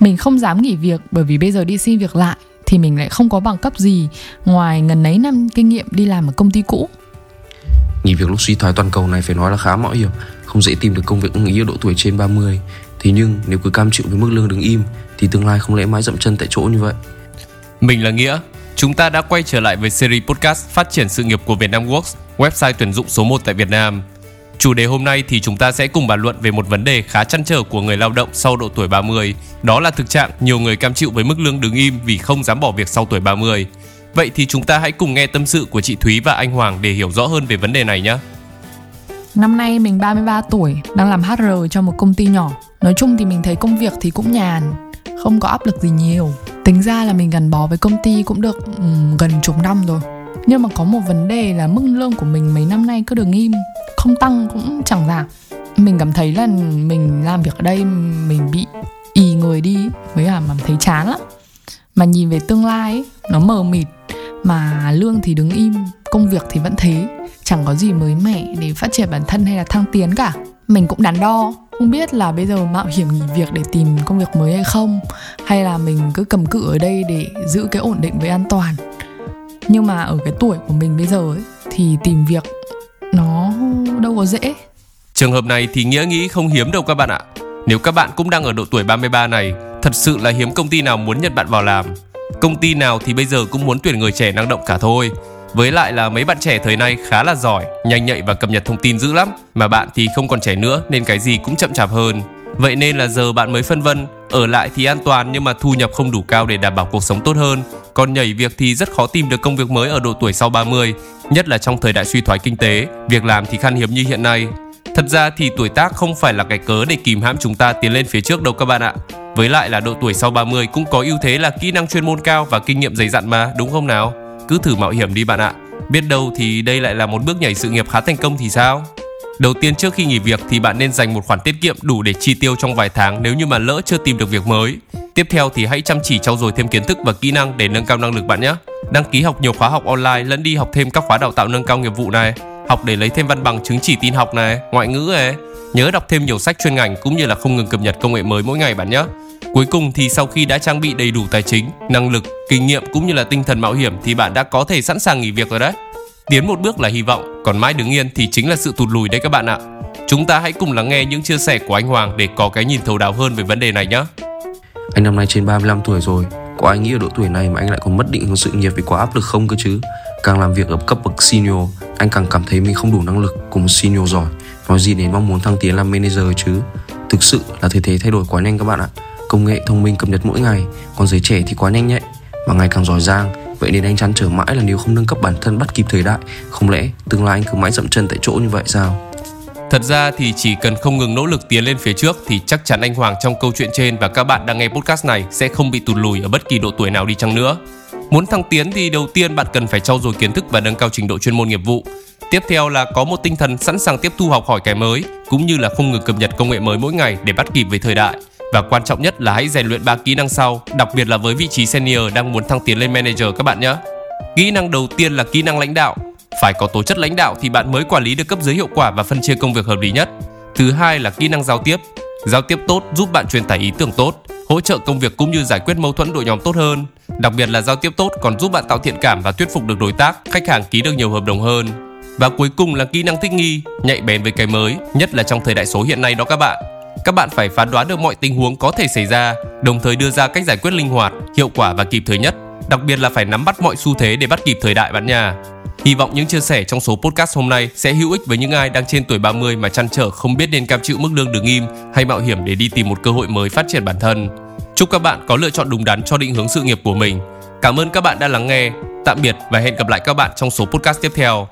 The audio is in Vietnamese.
Mình không dám nghỉ việc bởi vì bây giờ đi xin việc lại thì mình lại không có bằng cấp gì ngoài ngần ấy năm kinh nghiệm đi làm ở công ty cũ. Nghỉ việc lúc suy thoái toàn cầu này phải nói là khá mạo hiểm, không dễ tìm được công việc ưng ý ở độ tuổi trên 30. Thế nhưng nếu cứ cam chịu với mức lương đứng im thì tương lai không lẽ mãi dậm chân tại chỗ như vậy. Mình là Nghĩa. Chúng ta đã quay trở lại với series podcast phát triển sự nghiệp của Vietnam Works, website tuyển dụng số 1 tại Việt Nam. Chủ đề hôm nay thì chúng ta sẽ cùng bàn luận về một vấn đề khá chăn trở của người lao động sau độ tuổi 30. Đó là thực trạng nhiều người cam chịu với mức lương đứng im vì không dám bỏ việc sau tuổi 30. Vậy thì chúng ta hãy cùng nghe tâm sự của chị Thúy và anh Hoàng để hiểu rõ hơn về vấn đề này nhé. Năm nay mình 33 tuổi, đang làm HR cho một công ty nhỏ. Nói chung thì mình thấy công việc thì cũng nhàn, không có áp lực gì nhiều. Tính ra là mình gắn bó với công ty cũng được um, gần chục năm rồi. Nhưng mà có một vấn đề là mức lương của mình mấy năm nay cứ đứng im, không tăng cũng chẳng giảm. Mình cảm thấy là mình làm việc ở đây mình bị ì người đi với cả mà thấy chán lắm. Mà nhìn về tương lai ấy, nó mờ mịt mà lương thì đứng im, công việc thì vẫn thế, chẳng có gì mới mẻ để phát triển bản thân hay là thăng tiến cả. Mình cũng đắn đo, không biết là bây giờ mạo hiểm nghỉ việc để tìm công việc mới hay không hay là mình cứ cầm cự ở đây để giữ cái ổn định với an toàn nhưng mà ở cái tuổi của mình bây giờ ấy thì tìm việc nó đâu có dễ Trường hợp này thì nghĩa nghĩ không hiếm đâu các bạn ạ. Nếu các bạn cũng đang ở độ tuổi 33 này, thật sự là hiếm công ty nào muốn nhận bạn vào làm. Công ty nào thì bây giờ cũng muốn tuyển người trẻ năng động cả thôi. Với lại là mấy bạn trẻ thời nay khá là giỏi, nhanh nhạy và cập nhật thông tin dữ lắm. Mà bạn thì không còn trẻ nữa nên cái gì cũng chậm chạp hơn. Vậy nên là giờ bạn mới phân vân, ở lại thì an toàn nhưng mà thu nhập không đủ cao để đảm bảo cuộc sống tốt hơn. Còn nhảy việc thì rất khó tìm được công việc mới ở độ tuổi sau 30, nhất là trong thời đại suy thoái kinh tế, việc làm thì khan hiếm như hiện nay. Thật ra thì tuổi tác không phải là cái cớ để kìm hãm chúng ta tiến lên phía trước đâu các bạn ạ. Với lại là độ tuổi sau 30 cũng có ưu thế là kỹ năng chuyên môn cao và kinh nghiệm dày dặn mà, đúng không nào? Cứ thử mạo hiểm đi bạn ạ. Biết đâu thì đây lại là một bước nhảy sự nghiệp khá thành công thì sao? Đầu tiên trước khi nghỉ việc thì bạn nên dành một khoản tiết kiệm đủ để chi tiêu trong vài tháng nếu như mà lỡ chưa tìm được việc mới. Tiếp theo thì hãy chăm chỉ trau dồi thêm kiến thức và kỹ năng để nâng cao năng lực bạn nhé. Đăng ký học nhiều khóa học online lẫn đi học thêm các khóa đào tạo nâng cao nghiệp vụ này, học để lấy thêm văn bằng chứng chỉ tin học này, ngoại ngữ này. Nhớ đọc thêm nhiều sách chuyên ngành cũng như là không ngừng cập nhật công nghệ mới mỗi ngày bạn nhé. Cuối cùng thì sau khi đã trang bị đầy đủ tài chính, năng lực, kinh nghiệm cũng như là tinh thần mạo hiểm thì bạn đã có thể sẵn sàng nghỉ việc rồi đấy. Tiến một bước là hy vọng, còn mãi đứng yên thì chính là sự tụt lùi đấy các bạn ạ. Chúng ta hãy cùng lắng nghe những chia sẻ của anh Hoàng để có cái nhìn thấu đáo hơn về vấn đề này nhé. Anh năm nay trên 35 tuổi rồi, có ai nghĩ ở độ tuổi này mà anh lại còn mất định hướng sự nghiệp vì quá áp lực không cơ chứ? Càng làm việc ở cấp bậc senior, anh càng cảm thấy mình không đủ năng lực cùng một senior giỏi. Nói gì đến mong muốn thăng tiến làm manager chứ? Thực sự là thời thế thay đổi quá nhanh các bạn ạ. Công nghệ thông minh cập nhật mỗi ngày, còn giới trẻ thì quá nhanh nhạy và ngày càng giỏi giang. Vậy nên anh chăn trở mãi là nếu không nâng cấp bản thân bắt kịp thời đại, không lẽ tương lai anh cứ mãi dậm chân tại chỗ như vậy sao? Thật ra thì chỉ cần không ngừng nỗ lực tiến lên phía trước thì chắc chắn anh Hoàng trong câu chuyện trên và các bạn đang nghe podcast này sẽ không bị tụt lùi ở bất kỳ độ tuổi nào đi chăng nữa. Muốn thăng tiến thì đầu tiên bạn cần phải trau dồi kiến thức và nâng cao trình độ chuyên môn nghiệp vụ. Tiếp theo là có một tinh thần sẵn sàng tiếp thu học hỏi cái mới cũng như là không ngừng cập nhật công nghệ mới mỗi ngày để bắt kịp với thời đại. Và quan trọng nhất là hãy rèn luyện ba kỹ năng sau, đặc biệt là với vị trí senior đang muốn thăng tiến lên manager các bạn nhé. Kỹ năng đầu tiên là kỹ năng lãnh đạo. Phải có tố chất lãnh đạo thì bạn mới quản lý được cấp dưới hiệu quả và phân chia công việc hợp lý nhất. Thứ hai là kỹ năng giao tiếp. Giao tiếp tốt giúp bạn truyền tải ý tưởng tốt, hỗ trợ công việc cũng như giải quyết mâu thuẫn đội nhóm tốt hơn. Đặc biệt là giao tiếp tốt còn giúp bạn tạo thiện cảm và thuyết phục được đối tác, khách hàng ký được nhiều hợp đồng hơn. Và cuối cùng là kỹ năng thích nghi, nhạy bén với cái mới, nhất là trong thời đại số hiện nay đó các bạn. Các bạn phải phán đoán được mọi tình huống có thể xảy ra, đồng thời đưa ra cách giải quyết linh hoạt, hiệu quả và kịp thời nhất. Đặc biệt là phải nắm bắt mọi xu thế để bắt kịp thời đại bạn nha. Hy vọng những chia sẻ trong số podcast hôm nay sẽ hữu ích với những ai đang trên tuổi 30 mà chăn trở không biết nên cam chịu mức lương đứng im hay mạo hiểm để đi tìm một cơ hội mới phát triển bản thân. Chúc các bạn có lựa chọn đúng đắn cho định hướng sự nghiệp của mình. Cảm ơn các bạn đã lắng nghe. Tạm biệt và hẹn gặp lại các bạn trong số podcast tiếp theo.